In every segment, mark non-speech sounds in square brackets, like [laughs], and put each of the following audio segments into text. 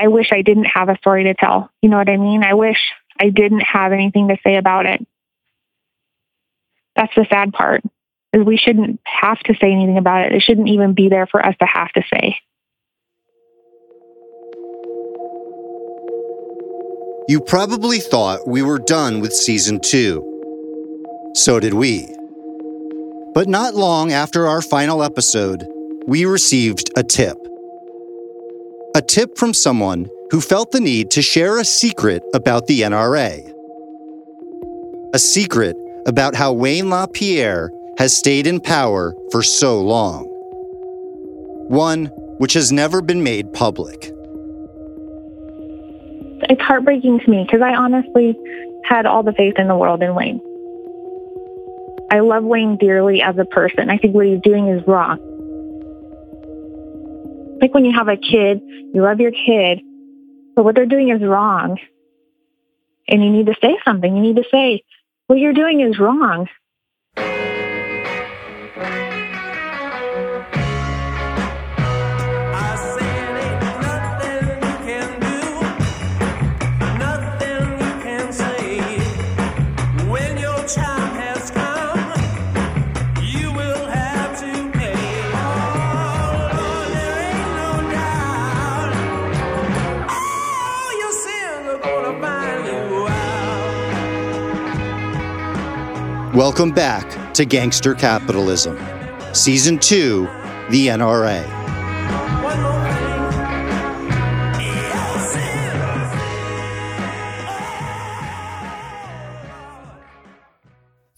I wish I didn't have a story to tell. You know what I mean? I wish I didn't have anything to say about it. That's the sad part. Is we shouldn't have to say anything about it. It shouldn't even be there for us to have to say. You probably thought we were done with season two. So did we. But not long after our final episode, we received a tip. A tip from someone who felt the need to share a secret about the NRA. A secret about how Wayne LaPierre has stayed in power for so long. One which has never been made public. It's heartbreaking to me because I honestly had all the faith in the world in Wayne. I love Wayne dearly as a person. I think what he's doing is wrong. Like when you have a kid, you love your kid, but what they're doing is wrong. And you need to say something. You need to say, what you're doing is wrong. Welcome back to Gangster Capitalism, Season 2 The NRA.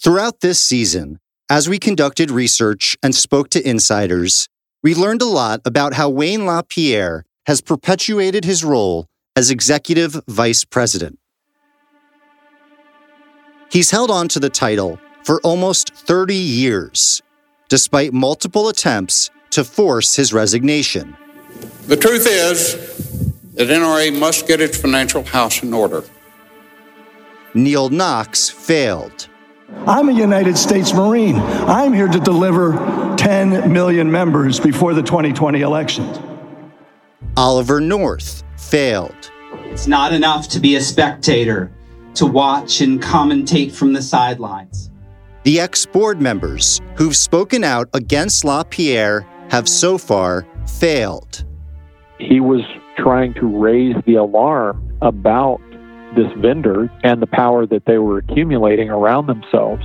Throughout this season, as we conducted research and spoke to insiders, we learned a lot about how Wayne LaPierre has perpetuated his role as executive vice president. He's held on to the title for almost 30 years, despite multiple attempts to force his resignation. The truth is that NRA must get its financial house in order. Neal Knox failed. I'm a United States Marine. I'm here to deliver 10 million members before the 2020 elections. Oliver North failed. It's not enough to be a spectator, to watch and commentate from the sidelines. The ex board members who've spoken out against LaPierre have so far failed. He was trying to raise the alarm about this vendor and the power that they were accumulating around themselves.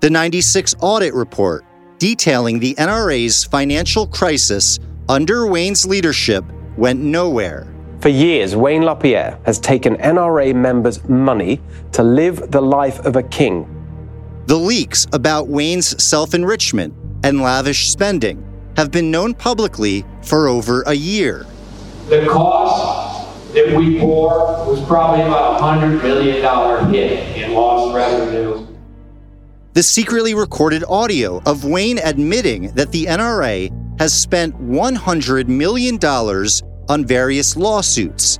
The 96 audit report detailing the NRA's financial crisis under Wayne's leadership went nowhere. For years, Wayne LaPierre has taken NRA members' money to live the life of a king. The leaks about Wayne's self enrichment and lavish spending have been known publicly for over a year. The cost that we bore was probably about a $100 million hit in lost revenue. The secretly recorded audio of Wayne admitting that the NRA has spent $100 million on various lawsuits,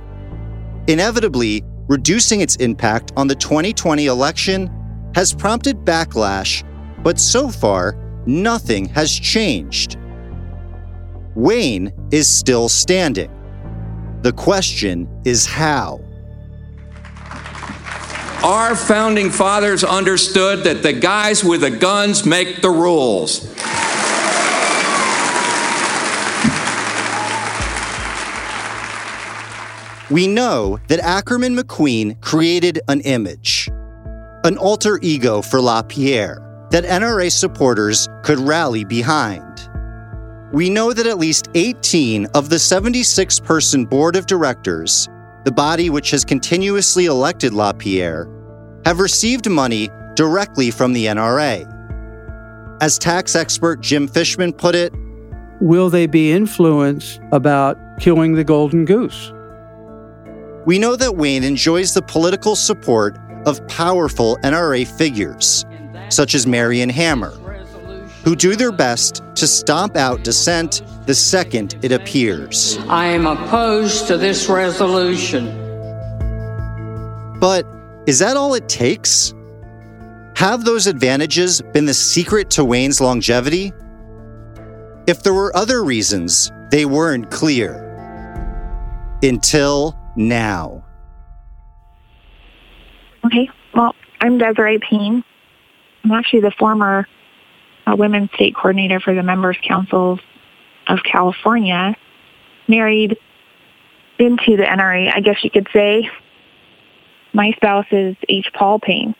inevitably reducing its impact on the 2020 election, has prompted backlash, but so far, nothing has changed. Wayne is still standing. The question is how. Our founding fathers understood that the guys with the guns make the rules. We know that Ackerman McQueen created an image, an alter ego for LaPierre that NRA supporters could rally behind. We know that at least 18 of the 76 person board of directors, the body which has continuously elected LaPierre, have received money directly from the NRA. As tax expert Jim Fishman put it, will they be influenced about killing the golden goose? We know that Wayne enjoys the political support of powerful NRA figures, such as Marion Hammer, who do their best to stomp out dissent the second it appears. I am opposed to this resolution. But is that all it takes? Have those advantages been the secret to Wayne's longevity? If there were other reasons, they weren't clear. Until now. Okay, well, I'm Desiree Payne. I'm actually the former uh, women's state coordinator for the Members Council of California, married into the NRA, I guess you could say. My spouse is H. Paul Payne.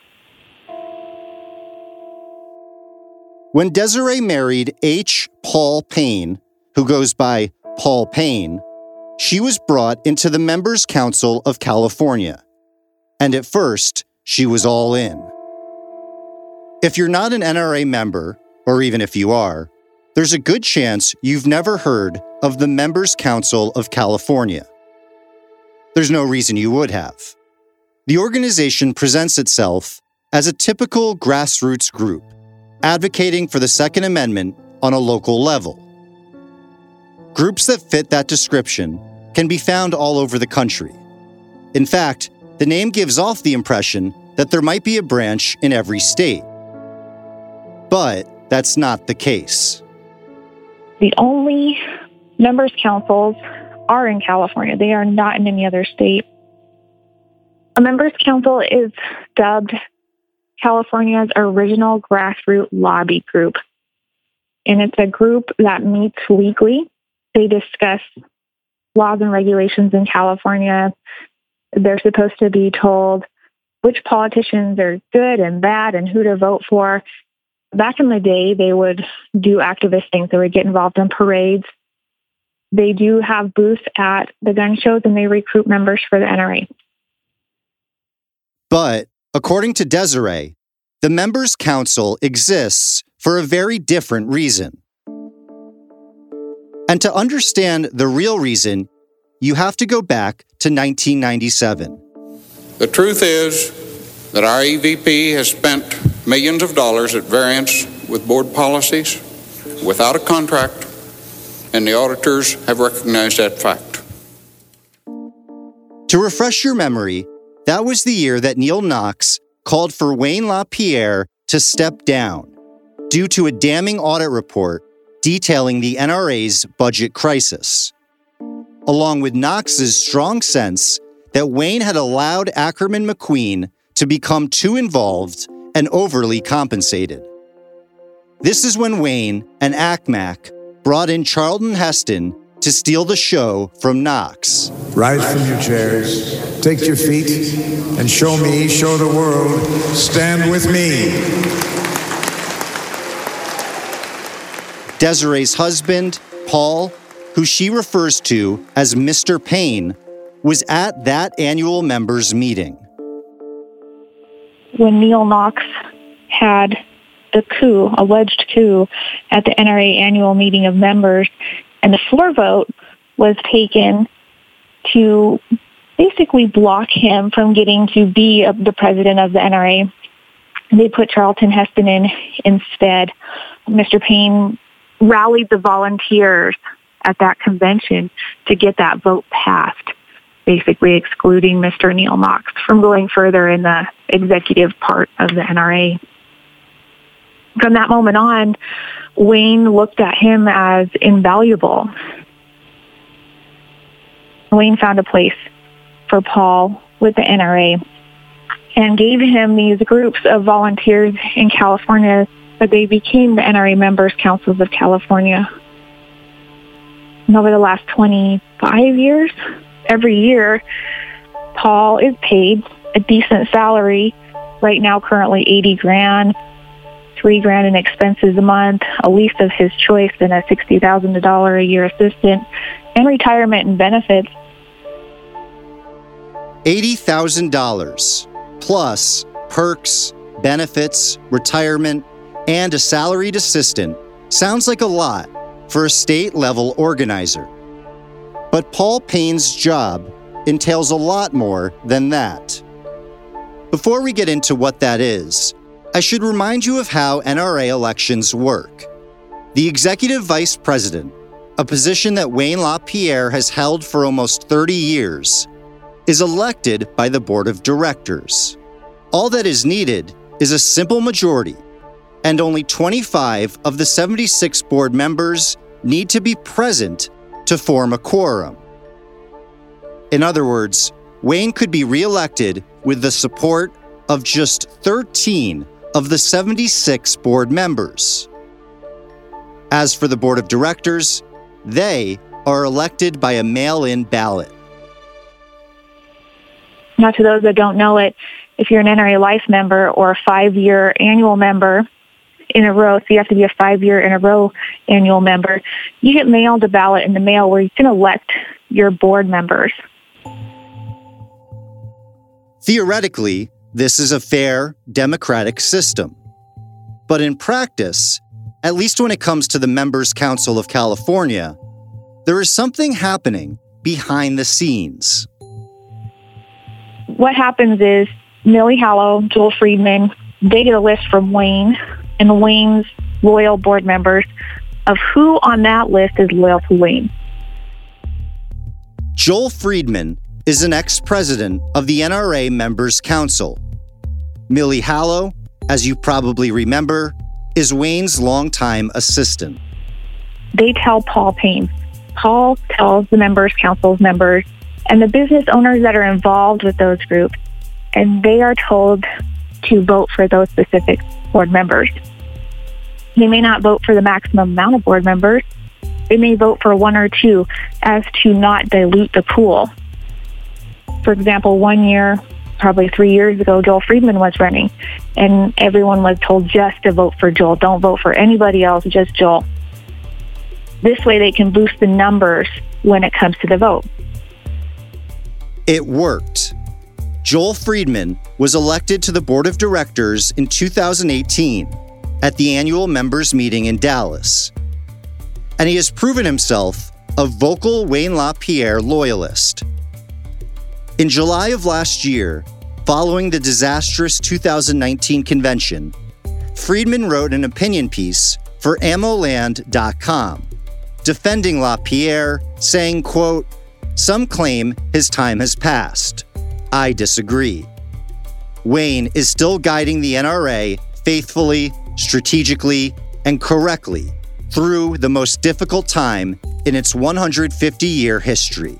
When Desiree married H. Paul Payne, who goes by Paul Payne, she was brought into the Members Council of California. And at first, she was all in. If you're not an NRA member, or even if you are, there's a good chance you've never heard of the Members Council of California. There's no reason you would have. The organization presents itself as a typical grassroots group, advocating for the Second Amendment on a local level. Groups that fit that description can be found all over the country. In fact, the name gives off the impression that there might be a branch in every state. But that's not the case. The only members councils are in California. They are not in any other state. A members council is dubbed California's original grassroots lobby group. And it's a group that meets weekly. They discuss laws and regulations in California. They're supposed to be told which politicians are good and bad and who to vote for. Back in the day, they would do activist things. They would get involved in parades. They do have booths at the gun shows and they recruit members for the NRA. But according to Desiree, the Members Council exists for a very different reason. And to understand the real reason, you have to go back to 1997. The truth is that our EVP has spent millions of dollars at variance with board policies without a contract, and the auditors have recognized that fact. To refresh your memory, that was the year that Neal Knox called for Wayne LaPierre to step down due to a damning audit report detailing the NRA's budget crisis, along with Knox's strong sense that Wayne had allowed Ackerman McQueen to become too involved and overly compensated. This is when Wayne and ACMAC brought in Charlton Heston to steal the show from Knox. Rise from your chairs, take your feet, and show me, show the world, stand with me. Desiree's husband, Paul, who she refers to as Mr. Payne, was at that annual members' meeting. When Neal Knox had the coup, alleged coup, at the NRA annual meeting of members, and the floor vote was taken to basically block him from getting to be the president of the NRA. They put Charlton Heston in instead. Mr. Payne rallied the volunteers at that convention to get that vote passed, basically excluding Mr. Neal Knox from going further in the executive part of the NRA. From that moment on, Wayne looked at him as invaluable. Wayne found a place for Paul with the NRA and gave him these groups of volunteers in California but they became the NRA Members Councils of California. And over the last 25 years, every year, Paul is paid a decent salary, right now currently 80 grand, three grand in expenses a month, a lease of his choice, and a $60,000 a year assistant, and retirement and benefits. $80,000 plus perks, benefits, retirement, and a salaried assistant sounds like a lot for a state level organizer. But Paul Payne's job entails a lot more than that. Before we get into what that is, I should remind you of how NRA elections work. The executive vice president, a position that Wayne LaPierre has held for almost 30 years, is elected by the board of directors. All that is needed is a simple majority, and only 25 of the 76 board members need to be present to form a quorum. In other words, Wayne could be reelected with the support of just 13 of the 76 board members. As for the board of directors, they are elected by a mail in ballot. Now, to those that don't know it, if you're an NRA Life member or a five-year annual member in a row, so you have to be a five-year in a row annual member, you get mailed a ballot in the mail where you can elect your board members. Theoretically, this is a fair, democratic system. But in practice, at least when it comes to the Members' Council of California, there is something happening behind the scenes. What happens is Millie Hallow, Joel Friedman, they get a list from Wayne and Wayne's loyal board members of who on that list is loyal to Wayne. Joel Friedman is an ex president of the NRA Members Council. Millie Hallow, as you probably remember, is Wayne's longtime assistant. They tell Paul Payne. Paul tells the Members Council's members and the business owners that are involved with those groups, and they are told to vote for those specific board members. They may not vote for the maximum amount of board members. They may vote for one or two as to not dilute the pool. For example, one year, probably three years ago, Joel Friedman was running, and everyone was told just to vote for Joel. Don't vote for anybody else, just Joel. This way, they can boost the numbers when it comes to the vote. It worked. Joel Friedman was elected to the board of directors in 2018 at the annual members meeting in Dallas. And he has proven himself a vocal Wayne LaPierre loyalist. In July of last year, following the disastrous 2019 convention, Friedman wrote an opinion piece for AmmoLand.com, defending LaPierre, saying, quote, some claim his time has passed. I disagree. Wayne is still guiding the NRA faithfully, strategically, and correctly through the most difficult time in its 150 year history.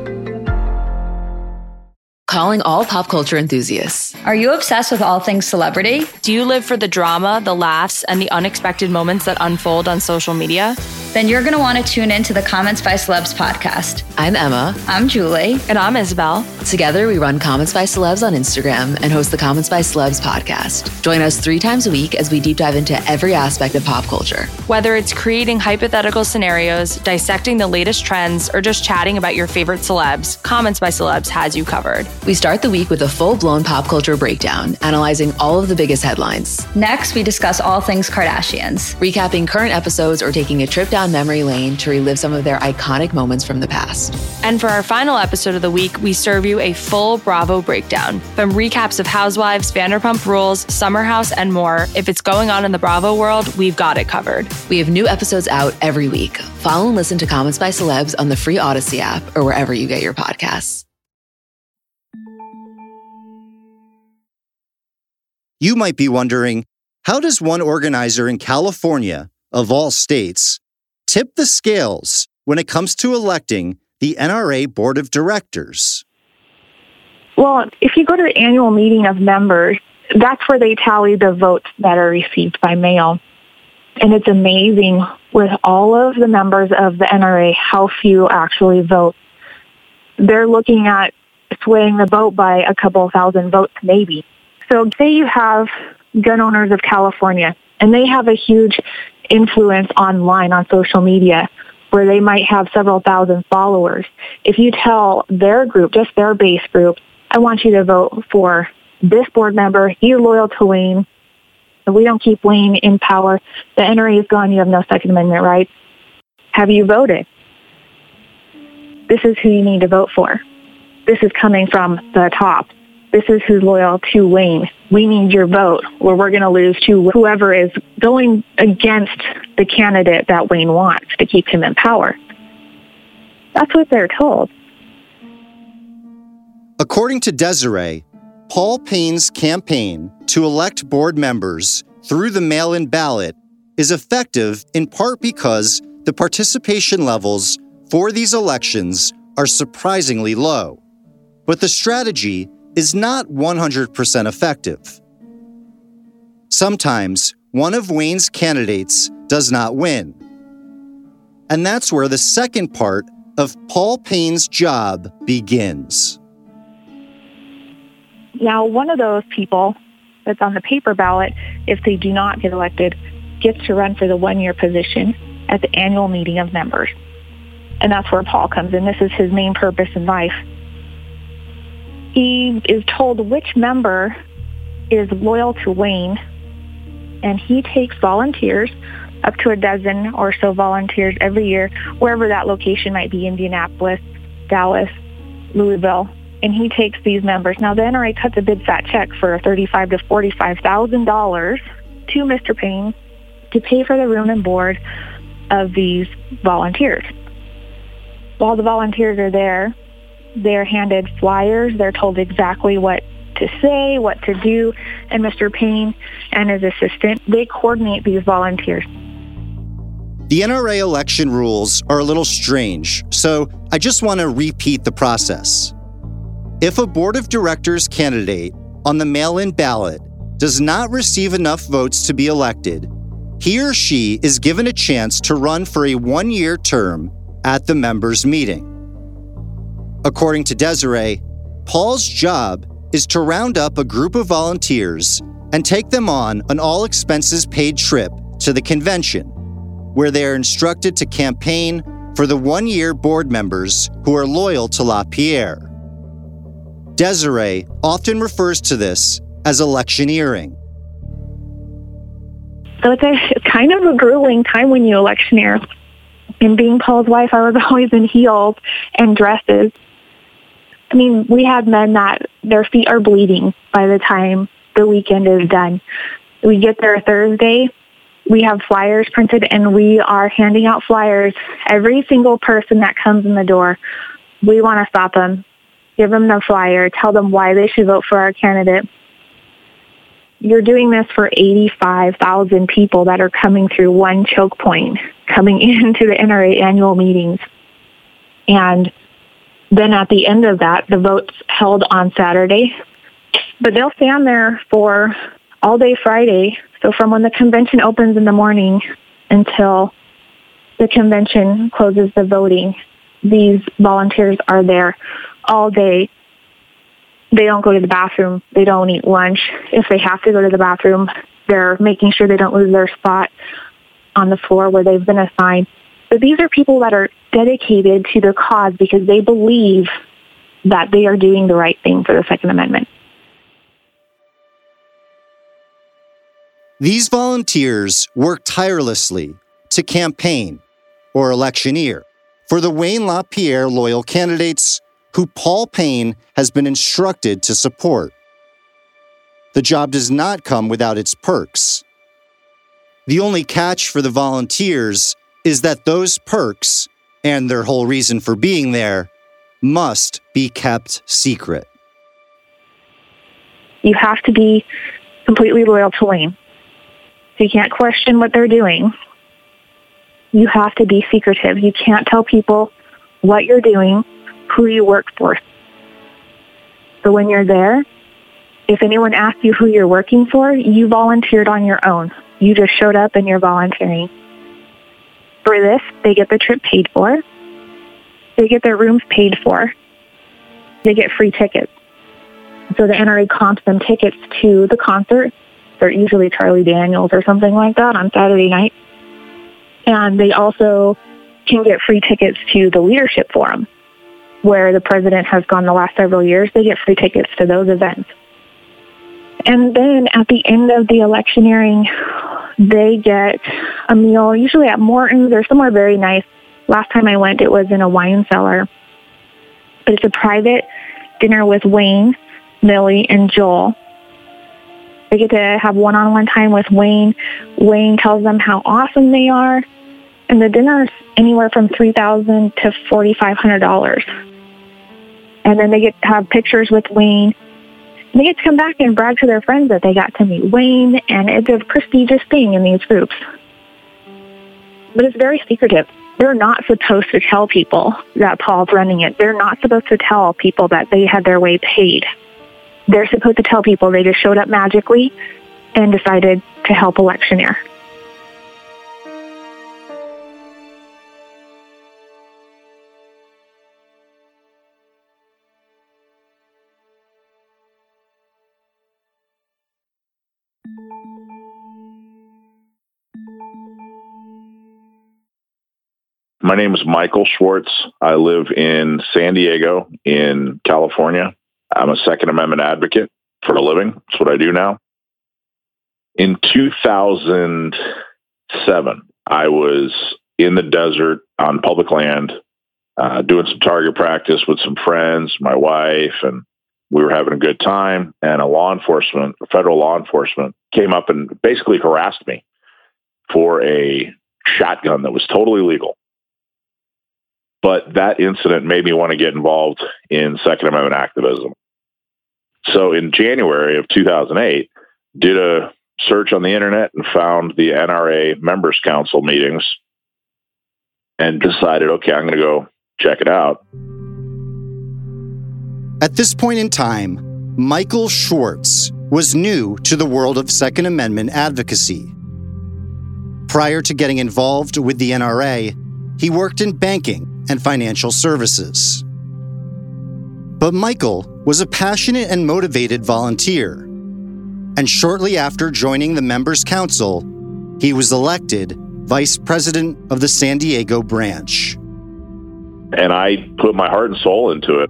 calling all pop culture enthusiasts. Are you obsessed with all things celebrity? Do you live for the drama, the laughs, and the unexpected moments that unfold on social media? Then you're going to want to tune in to the Comments by Celebs podcast. I'm Emma. I'm Julie. And I'm Isabel. Together, we run Comments by Celebs on Instagram and host the Comments by Celebs podcast. Join us three times a week as we deep dive into every aspect of pop culture. Whether it's creating hypothetical scenarios, dissecting the latest trends, or just chatting about your favorite celebs, Comments by Celebs has you covered. We start the week with a full blown pop culture breakdown, analyzing all of the biggest headlines. Next, we discuss all things Kardashians, recapping current episodes or taking a trip down memory lane to relive some of their iconic moments from the past. And for our final episode of the week, we serve you a full Bravo breakdown. From recaps of Housewives, Vanderpump Rules, Summer House, and more, if it's going on in the Bravo world, we've got it covered. We have new episodes out every week. Follow and listen to Comments by Celebs on the free Audacy app or wherever you get your podcasts. You might be wondering how does one organizer in California, of all states, tip the scales when it comes to electing the NRA Board of Directors? Well, if you go to the annual meeting of members, that's where they tally the votes that are received by mail. And it's amazing with all of the members of the NRA how few actually vote. They're looking at swaying the vote by a couple thousand votes maybe. So say you have gun owners of California and they have a huge influence online on social media where they might have several thousand followers. If you tell their group, just their base group, I want you to vote for this board member, he's loyal to Wayne, and we don't keep Wayne in power, the NRA is gone, you have no Second Amendment rights. Have you voted? This is who you need to vote for. This is coming from the top. This is who's loyal to Wayne. We need your vote, or we're going to lose to whoever is going against the candidate that Wayne wants to keep him in power. That's what they're told. According to Desiree, Paul Payne's campaign to elect board members through the mail in ballot is effective in part because the participation levels for these elections are surprisingly low. But the strategy is not 100% effective. Sometimes one of Wayne's candidates does not win. And that's where the second part of Paul Payne's job begins. Now, one of those people that's on the paper ballot, if they do not get elected, gets to run for the one-year position at the annual meeting of members. And that's where Paul comes in. This is his main purpose in life. He is told which member is loyal to Wayne, and he takes volunteers, up to a dozen or so volunteers every year, wherever that location might be, Indianapolis, Dallas, Louisville, and he takes these members. Now the NRA cuts a big fat check for thirty-five to forty-five thousand dollars to Mr. Payne to pay for the room and board of these volunteers. While the volunteers are there, they're handed flyers. They're told exactly what to say, what to do, and Mr. Payne and his assistant, they coordinate these volunteers. The NRA election rules are a little strange, so I just want to repeat the process. If a board of directors candidate on the mail in ballot does not receive enough votes to be elected, he or she is given a chance to run for a one year term at the members' meeting. According to Desiree, Paul's job is to round up a group of volunteers and take them on an all expenses paid trip to the convention, where they are instructed to campaign for the one year board members who are loyal to LaPierre. Desiree often refers to this as electioneering. So it's, a, kind of a grueling time when you electioneer. And being Paul's wife, I was [laughs] always in heels and dresses. I mean, we have men that their feet are bleeding by the time the weekend is done. We get there Thursday. We have flyers printed and we are handing out flyers. Every single person that comes in the door, we want to stop them give them the flyer, tell them why they should vote for our candidate. You're doing this for 85,000 people that are coming through one choke point, coming [laughs] into the NRA annual meetings. And then at the end of that, the vote's held on Saturday. But they'll stand there for all day Friday. So from when the convention opens in the morning until the convention closes the voting, these volunteers are there all day. They don't go to the bathroom. They don't eat lunch. If they have to go to the bathroom, they're making sure they don't lose their spot on the floor where they've been assigned. But these are people that are dedicated to their cause because they believe that they are doing the right thing for the Second Amendment. These volunteers work tirelessly to campaign or electioneer for the Wayne LaPierre loyal candidates who Paul Payne has been instructed to support. The job does not come without its perks. The only catch for the volunteers is that those perks, and their whole reason for being there, must be kept secret. You have to be completely loyal to Wayne. You can't question what they're doing. You have to be secretive. You can't tell people what you're doing, who you work for. So when you're there, if anyone asks you who you're working for, you volunteered on your own. You just showed up and you're volunteering. For this, they get the trip paid for. They get their rooms paid for. They get free tickets. So the NRA comps them tickets to the concert. They're usually Charlie Daniels or something like that on Saturday night. And they also can get free tickets to the leadership forum where the president has gone the last several years. They get free tickets to those events. And then at the end of the electioneering, they get a meal, usually at Morton's or somewhere very nice. Last time I went, it was in a wine cellar. But it's a private dinner with Wayne, Millie, and Joel. They get to have one-on-one time with Wayne. Wayne tells them how awesome they are. And the dinner is anywhere from 3,000 to $4,500. And then they get to have pictures with Wayne they get to come back and brag to their friends that they got to meet Wayne, and it's a prestigious thing in these groups. But it's very secretive. They're not supposed to tell people that Paul's running it. They're not supposed to tell people that they had their way paid. They're supposed to tell people they just showed up magically and decided to help electioneer. My name is Michael Schwartz. I live in San Diego in California. I'm a Second Amendment advocate for a living. That's what I do now. In 2007, I was in the desert on public land uh, doing some target practice with some friends, my wife, and we were having a good time. And a law enforcement, a federal law enforcement, came up and basically harassed me for a shotgun that was totally legal. But that incident made me want to get involved in Second Amendment activism. So in January of 2008, did a search on the internet and found the NRA Members Council meetings and decided, okay, I'm going to go check it out. At this point in time, Michael Schwartz was new to the world of Second Amendment advocacy. Prior to getting involved with the NRA, he worked in banking and financial services. But Michael was a passionate and motivated volunteer. And shortly after joining the Members Council, he was elected vice president of the San Diego branch. And I put my heart and soul into it.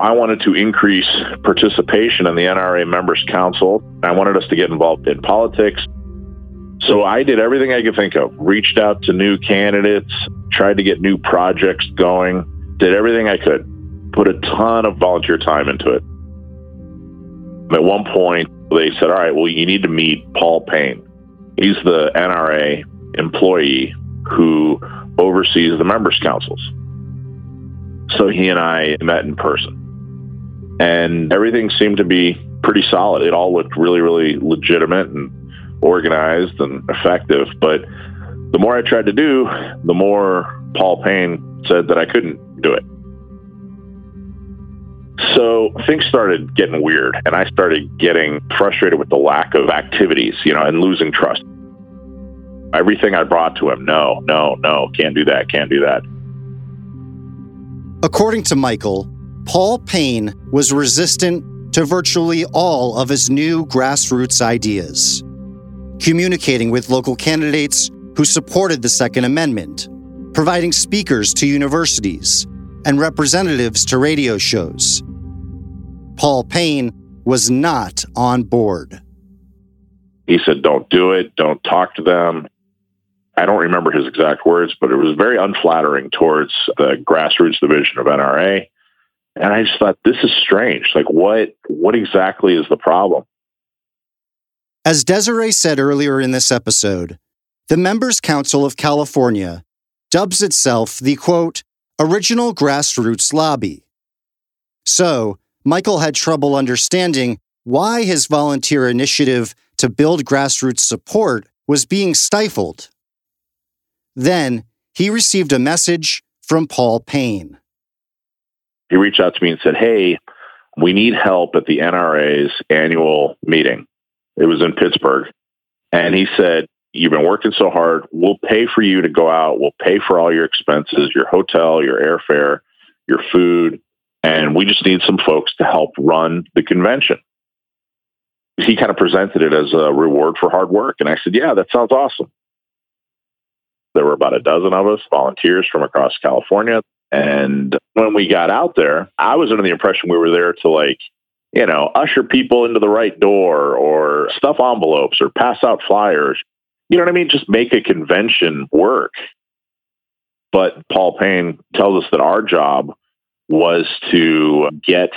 I wanted to increase participation in the NRA Members Council. I wanted us to get involved in politics. So I did everything I could think of, reached out to new candidates, tried to get new projects going, did everything I could, put a ton of volunteer time into it. At one point, they said, all right, well, you need to meet Paul Payne. He's the NRA employee who oversees the members' councils. So he and I met in person. And everything seemed to be pretty solid. It all looked really, really legitimate and organized and effective. But the more I tried to do, the more Paul Payne said that I couldn't do it. So things started getting weird, and I started getting frustrated with the lack of activities, you know, and losing trust. Everything I brought to him, no, no, no, can't do that, can't do that. According to Michael, Paul Payne was resistant to virtually all of his new grassroots ideas, communicating with local candidates who supported the Second Amendment, providing speakers to universities and representatives to radio shows. Paul Payne was not on board. He said, Don't do it, don't talk to them. I don't remember his exact words, but it was very unflattering towards the grassroots division of NRA. And I just thought, this is strange. Like, what, what exactly is the problem? As Desiree said earlier in this episode, the Members Council of California dubs itself the quote, original grassroots lobby. So, Michael had trouble understanding why his volunteer initiative to build grassroots support was being stifled. Then, he received a message from Paul Payne. He reached out to me and said, Hey, we need help at the NRA's annual meeting. It was in Pittsburgh. And he said, You've been working so hard. We'll pay for you to go out. We'll pay for all your expenses, your hotel, your airfare, your food. And we just need some folks to help run the convention. He kind of presented it as a reward for hard work. And I said, Yeah, that sounds awesome. There were about a dozen of us, volunteers from across California. And when we got out there, I was under the impression we were there to like, you know, usher people into the right door or stuff envelopes or pass out flyers. You know what I mean? Just make a convention work. But Paul Payne tells us that our job was to get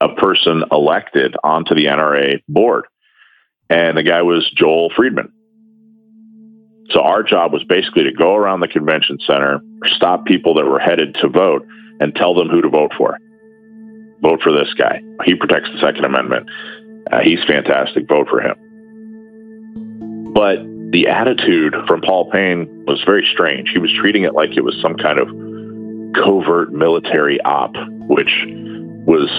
a person elected onto the NRA board. And the guy was Joel Friedman. So our job was basically to go around the convention center, stop people that were headed to vote, and tell them who to vote for. Vote for this guy. He protects the Second Amendment. Uh, he's fantastic. Vote for him. But the attitude from Paul Payne was very strange. He was treating it like it was some kind of covert military op, which was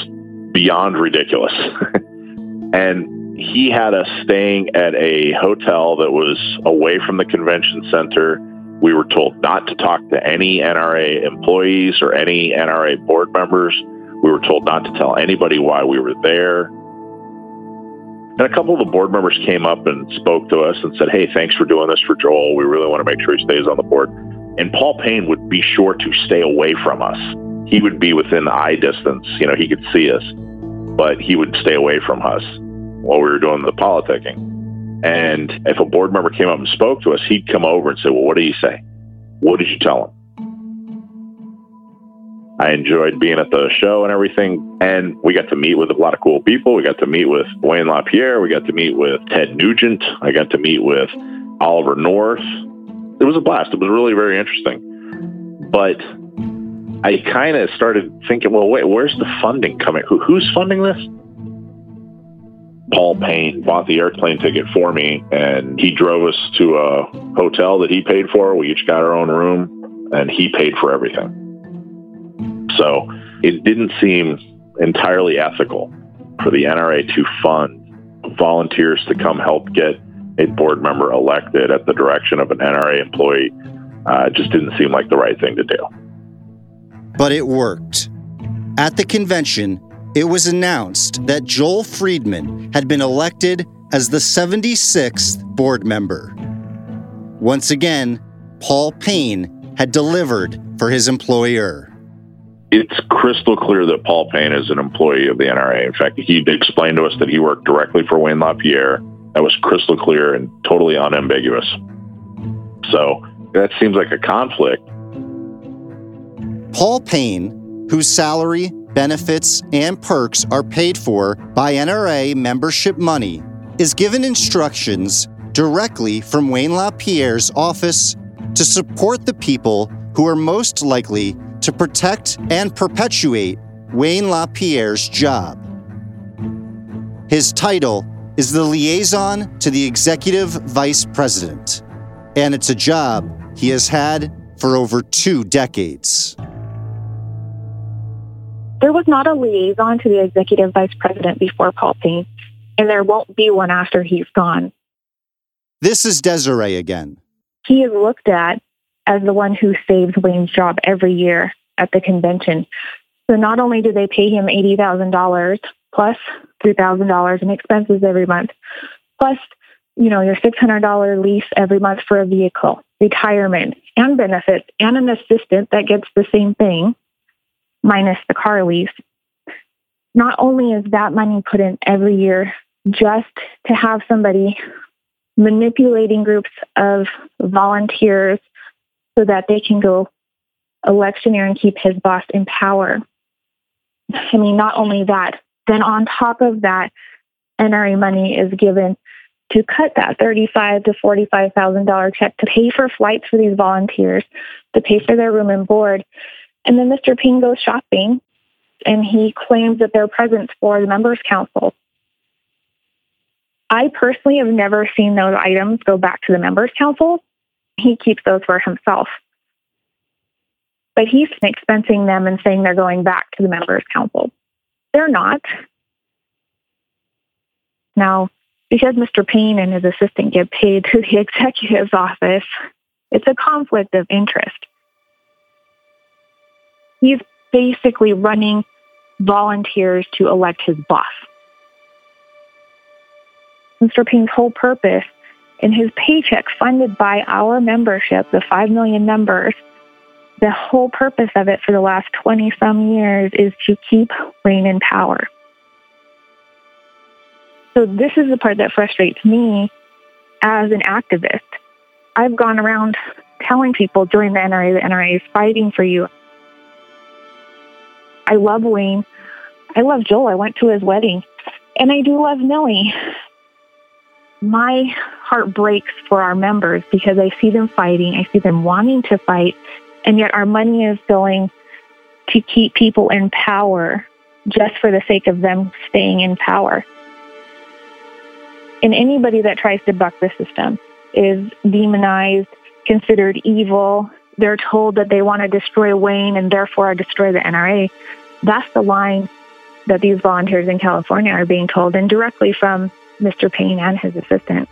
beyond ridiculous. [laughs] and he had us staying at a hotel that was away from the convention center. We were told not to talk to any NRA employees or any NRA board members. We were told not to tell anybody why we were there. And a couple of the board members came up and spoke to us and said, Hey, thanks for doing this for Joel. We really want to make sure he stays on the board. And Paul Payne would be sure to stay away from us. He would be within eye distance. You know, he could see us, but he would stay away from us while we were doing the politicking. And if a board member came up and spoke to us, he'd come over and say, Well, what did he say? What did you tell him? I enjoyed being at the show and everything. And we got to meet with a lot of cool people. We got to meet with Wayne LaPierre. We got to meet with Ted Nugent. I got to meet with Oliver North. It was a blast. It was really very interesting. But I kind of started thinking, well, wait, where's the funding coming? Who, who's funding this? Paul Payne bought the airplane ticket for me and he drove us to a hotel that he paid for. We each got our own room and he paid for everything. So it didn't seem entirely ethical for the NRA to fund volunteers to come help get a board member elected at the direction of an NRA employee. Uh, just didn't seem like the right thing to do. But it worked. At the convention, it was announced that Joel Friedman had been elected as the 76th board member. Once again, Paul Payne had delivered for his employer. It's crystal clear that Paul Payne is an employee of the NRA. In fact, he explained to us that he worked directly for Wayne LaPierre. That was crystal clear and totally unambiguous. So that seems like a conflict. Paul Payne, whose salary benefits, and perks are paid for by NRA membership money, is given instructions directly from Wayne LaPierre's office to support the people who are most likely to protect and perpetuate Wayne LaPierre's job. His title is the liaison to the executive vice president, and it's a job he has had for over two decades there was not a liaison to the executive vice president before Paul Payne, and there won't be one after he's gone. This is Desiree again. He is looked at as the one who saves Wayne's job every year at the convention. So not only do they pay him $80,000 plus $3,000 in expenses every month, plus, you know, your $600 lease every month for a vehicle, retirement and benefits and an assistant that gets the same thing minus the car lease. Not only is that money put in every year just to have somebody manipulating groups of volunteers so that they can go electioneer and keep his boss in power. I mean, not only that, then on top of that, NRA money is given to cut that thirty-five to forty-five thousand dollar check to pay for flights for these volunteers, to pay for their room and board, and then Mr. Payne goes shopping and he claims that they're presents for the members council. I personally have never seen those items go back to the members council. He keeps those for himself. but he's expensing them and saying they're going back to the members council. They're not. Now, because Mr. Payne and his assistant get paid through the [laughs] executive's office, it's a conflict of interest. He's basically running volunteers to elect his boss. Mr. Payne's whole purpose in his paycheck funded by our membership, the 5 million members, the whole purpose of it for the last 20 some years is to keep Wayne in power. So this is the part that frustrates me as an activist. I've gone around telling people join the NRA, the NRA is fighting for you. I love Wayne. I love Joel. I went to his wedding. And I do love Millie. My heart breaks for our members because I see them fighting. I see them wanting to fight. And yet our money is going to keep people in power just for the sake of them staying in power. And anybody that tries to buck the system is demonized, considered evil. They're told that they want to destroy Wayne and therefore destroy the NRA. That's the line that these volunteers in California are being told, and directly from Mr. Payne and his assistant.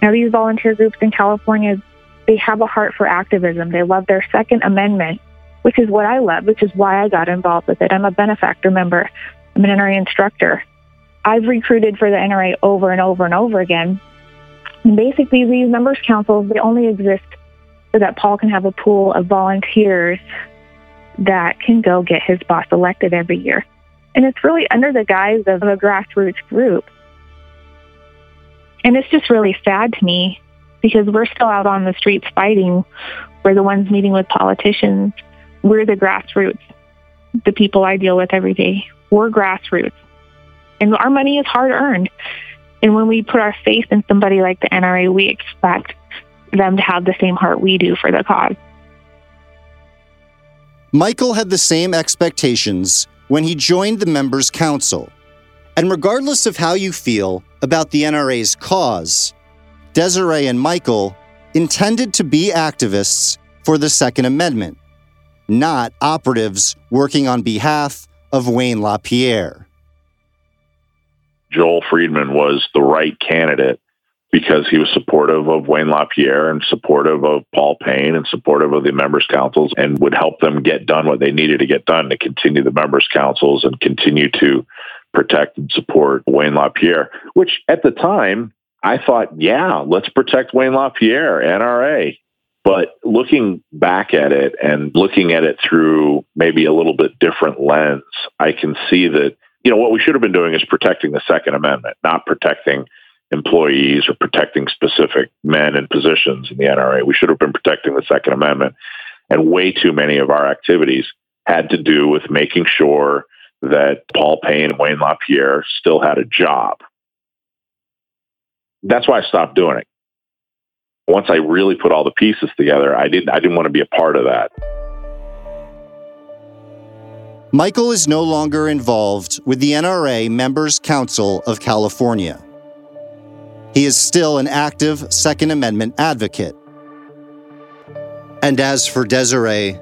Now, these volunteer groups in California, they have a heart for activism. They love their Second Amendment, which is what I love, which is why I got involved with it. I'm a benefactor member. I'm an NRA instructor. I've recruited for the NRA over and over and over again. And basically, these members' councils, they only exist so that Paul can have a pool of volunteers that can go get his boss elected every year. And it's really under the guise of a grassroots group. And it's just really sad to me because we're still out on the streets fighting. We're the ones meeting with politicians. We're the grassroots, the people I deal with every day. We're grassroots. And our money is hard earned. And when we put our faith in somebody like the NRA, we expect them to have the same heart we do for the cause. Michael had the same expectations when he joined the Members' Council. And regardless of how you feel about the NRA's cause, Desiree and Michael intended to be activists for the Second Amendment, not operatives working on behalf of Wayne LaPierre. Joel Friedman was the right candidate because he was supportive of Wayne LaPierre and supportive of Paul Payne and supportive of the members' councils and would help them get done what they needed to get done to continue the members' councils and continue to protect and support Wayne LaPierre, which at the time I thought, yeah, let's protect Wayne LaPierre, NRA. But looking back at it and looking at it through maybe a little bit different lens, I can see that you know, what we should have been doing is protecting the Second Amendment, not protecting employees or protecting specific men and positions in the NRA. We should have been protecting the Second Amendment. And way too many of our activities had to do with making sure that Paul Payne and Wayne LaPierre still had a job. That's why I stopped doing it. Once I really put all the pieces together, I didn't I didn't want to be a part of that. Michael is no longer involved with the NRA Members Council of California. He is still an active Second Amendment advocate. And as for Desiree,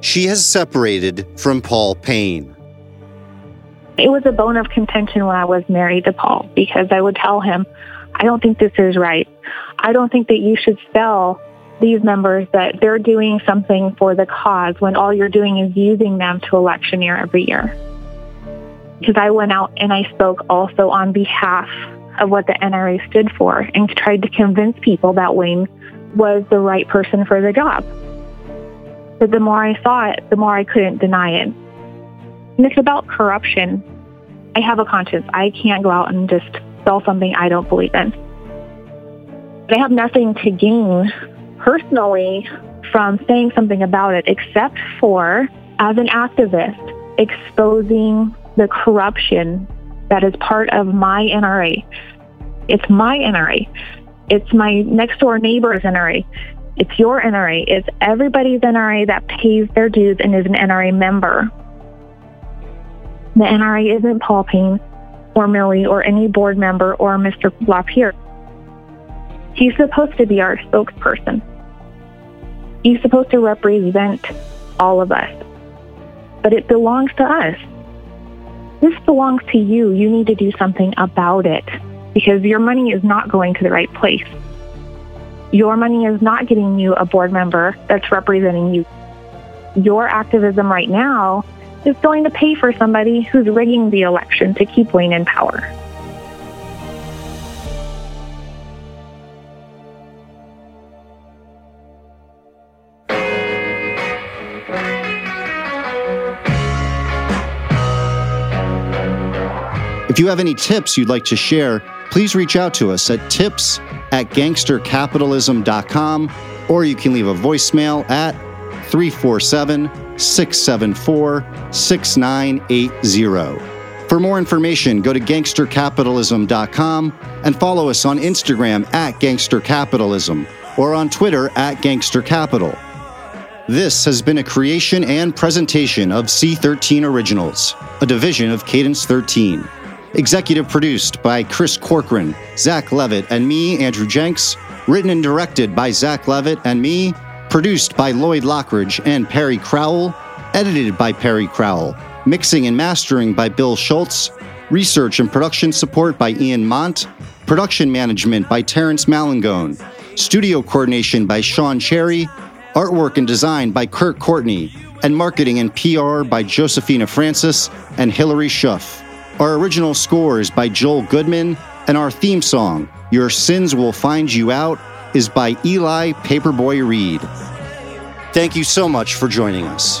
she has separated from Paul Payne. It was a bone of contention when I was married to Paul because I would tell him, I don't think this is right. I don't think that you should sell these members that they're doing something for the cause when all you're doing is using them to electioneer every year. Because I went out and I spoke also on behalf of what the NRA stood for and tried to convince people that Wayne was the right person for the job. But the more I saw it, the more I couldn't deny it. And it's about corruption. I have a conscience. I can't go out and just sell something I don't believe in. I have nothing to gain personally from saying something about it, except for as an activist, exposing the corruption that is part of my NRA. It's my NRA. It's my next door neighbor's NRA. It's your NRA. It's everybody's NRA that pays their dues and is an NRA member. The NRA isn't Paul Payne or Millie or any board member or Mr. LaPierre. He's supposed to be our spokesperson. He's supposed to represent all of us, but it belongs to us. This belongs to you. You need to do something about it because your money is not going to the right place. Your money is not getting you a board member that's representing you. Your activism right now is going to pay for somebody who's rigging the election to keep Wayne in power. You have any tips you'd like to share, please reach out to us at tips at gangstercapitalism.com or you can leave a voicemail at 347 674 6980. For more information, go to gangstercapitalism.com and follow us on Instagram at gangstercapitalism or on Twitter at gangstercapital. This has been a creation and presentation of C13 Originals, a division of Cadence 13. Executive produced by Chris Corcoran, Zach Levitt, and me, Andrew Jenks. Written and directed by Zach Levitt and me. Produced by Lloyd Lockridge and Perry Crowell. Edited by Perry Crowell. Mixing and mastering by Bill Schultz. Research and production support by Ian Mont. Production management by Terrence Malangone. Studio coordination by Sean Cherry. Artwork and design by Kurt Courtney. And marketing and PR by Josephina Francis and Hilary Schuff. Our original score is by Joel Goodman, and our theme song, Your Sins Will Find You Out, is by Eli Paperboy Reed. Thank you so much for joining us.